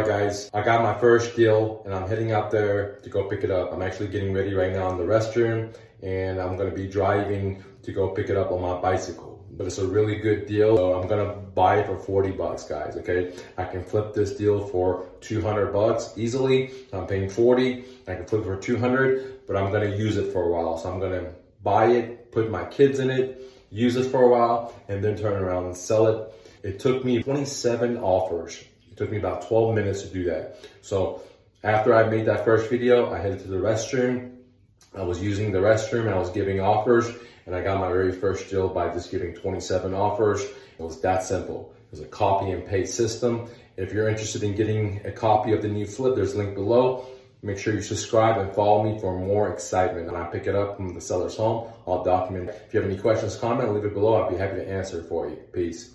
right, guys, I got my first deal and I'm heading out there to go pick it up. I'm actually getting ready right now in the restroom and I'm gonna be driving to go pick it up on my bicycle. But it's a really good deal. So I'm gonna buy it for 40 bucks, guys, okay? I can flip this deal for 200 bucks easily. I'm paying 40, I can flip it for 200, but I'm gonna use it for a while. So I'm gonna buy it, put my kids in it, use it for a while, and then turn around and sell it. It took me 27 offers. Took me about 12 minutes to do that. So after I made that first video, I headed to the restroom. I was using the restroom I was giving offers and I got my very first deal by just giving 27 offers. It was that simple. It was a copy and paste system. If you're interested in getting a copy of the new flip, there's a link below. Make sure you subscribe and follow me for more excitement. When I pick it up from the seller's home, I'll document. If you have any questions, comment, leave it below. I'll be happy to answer for you. Peace.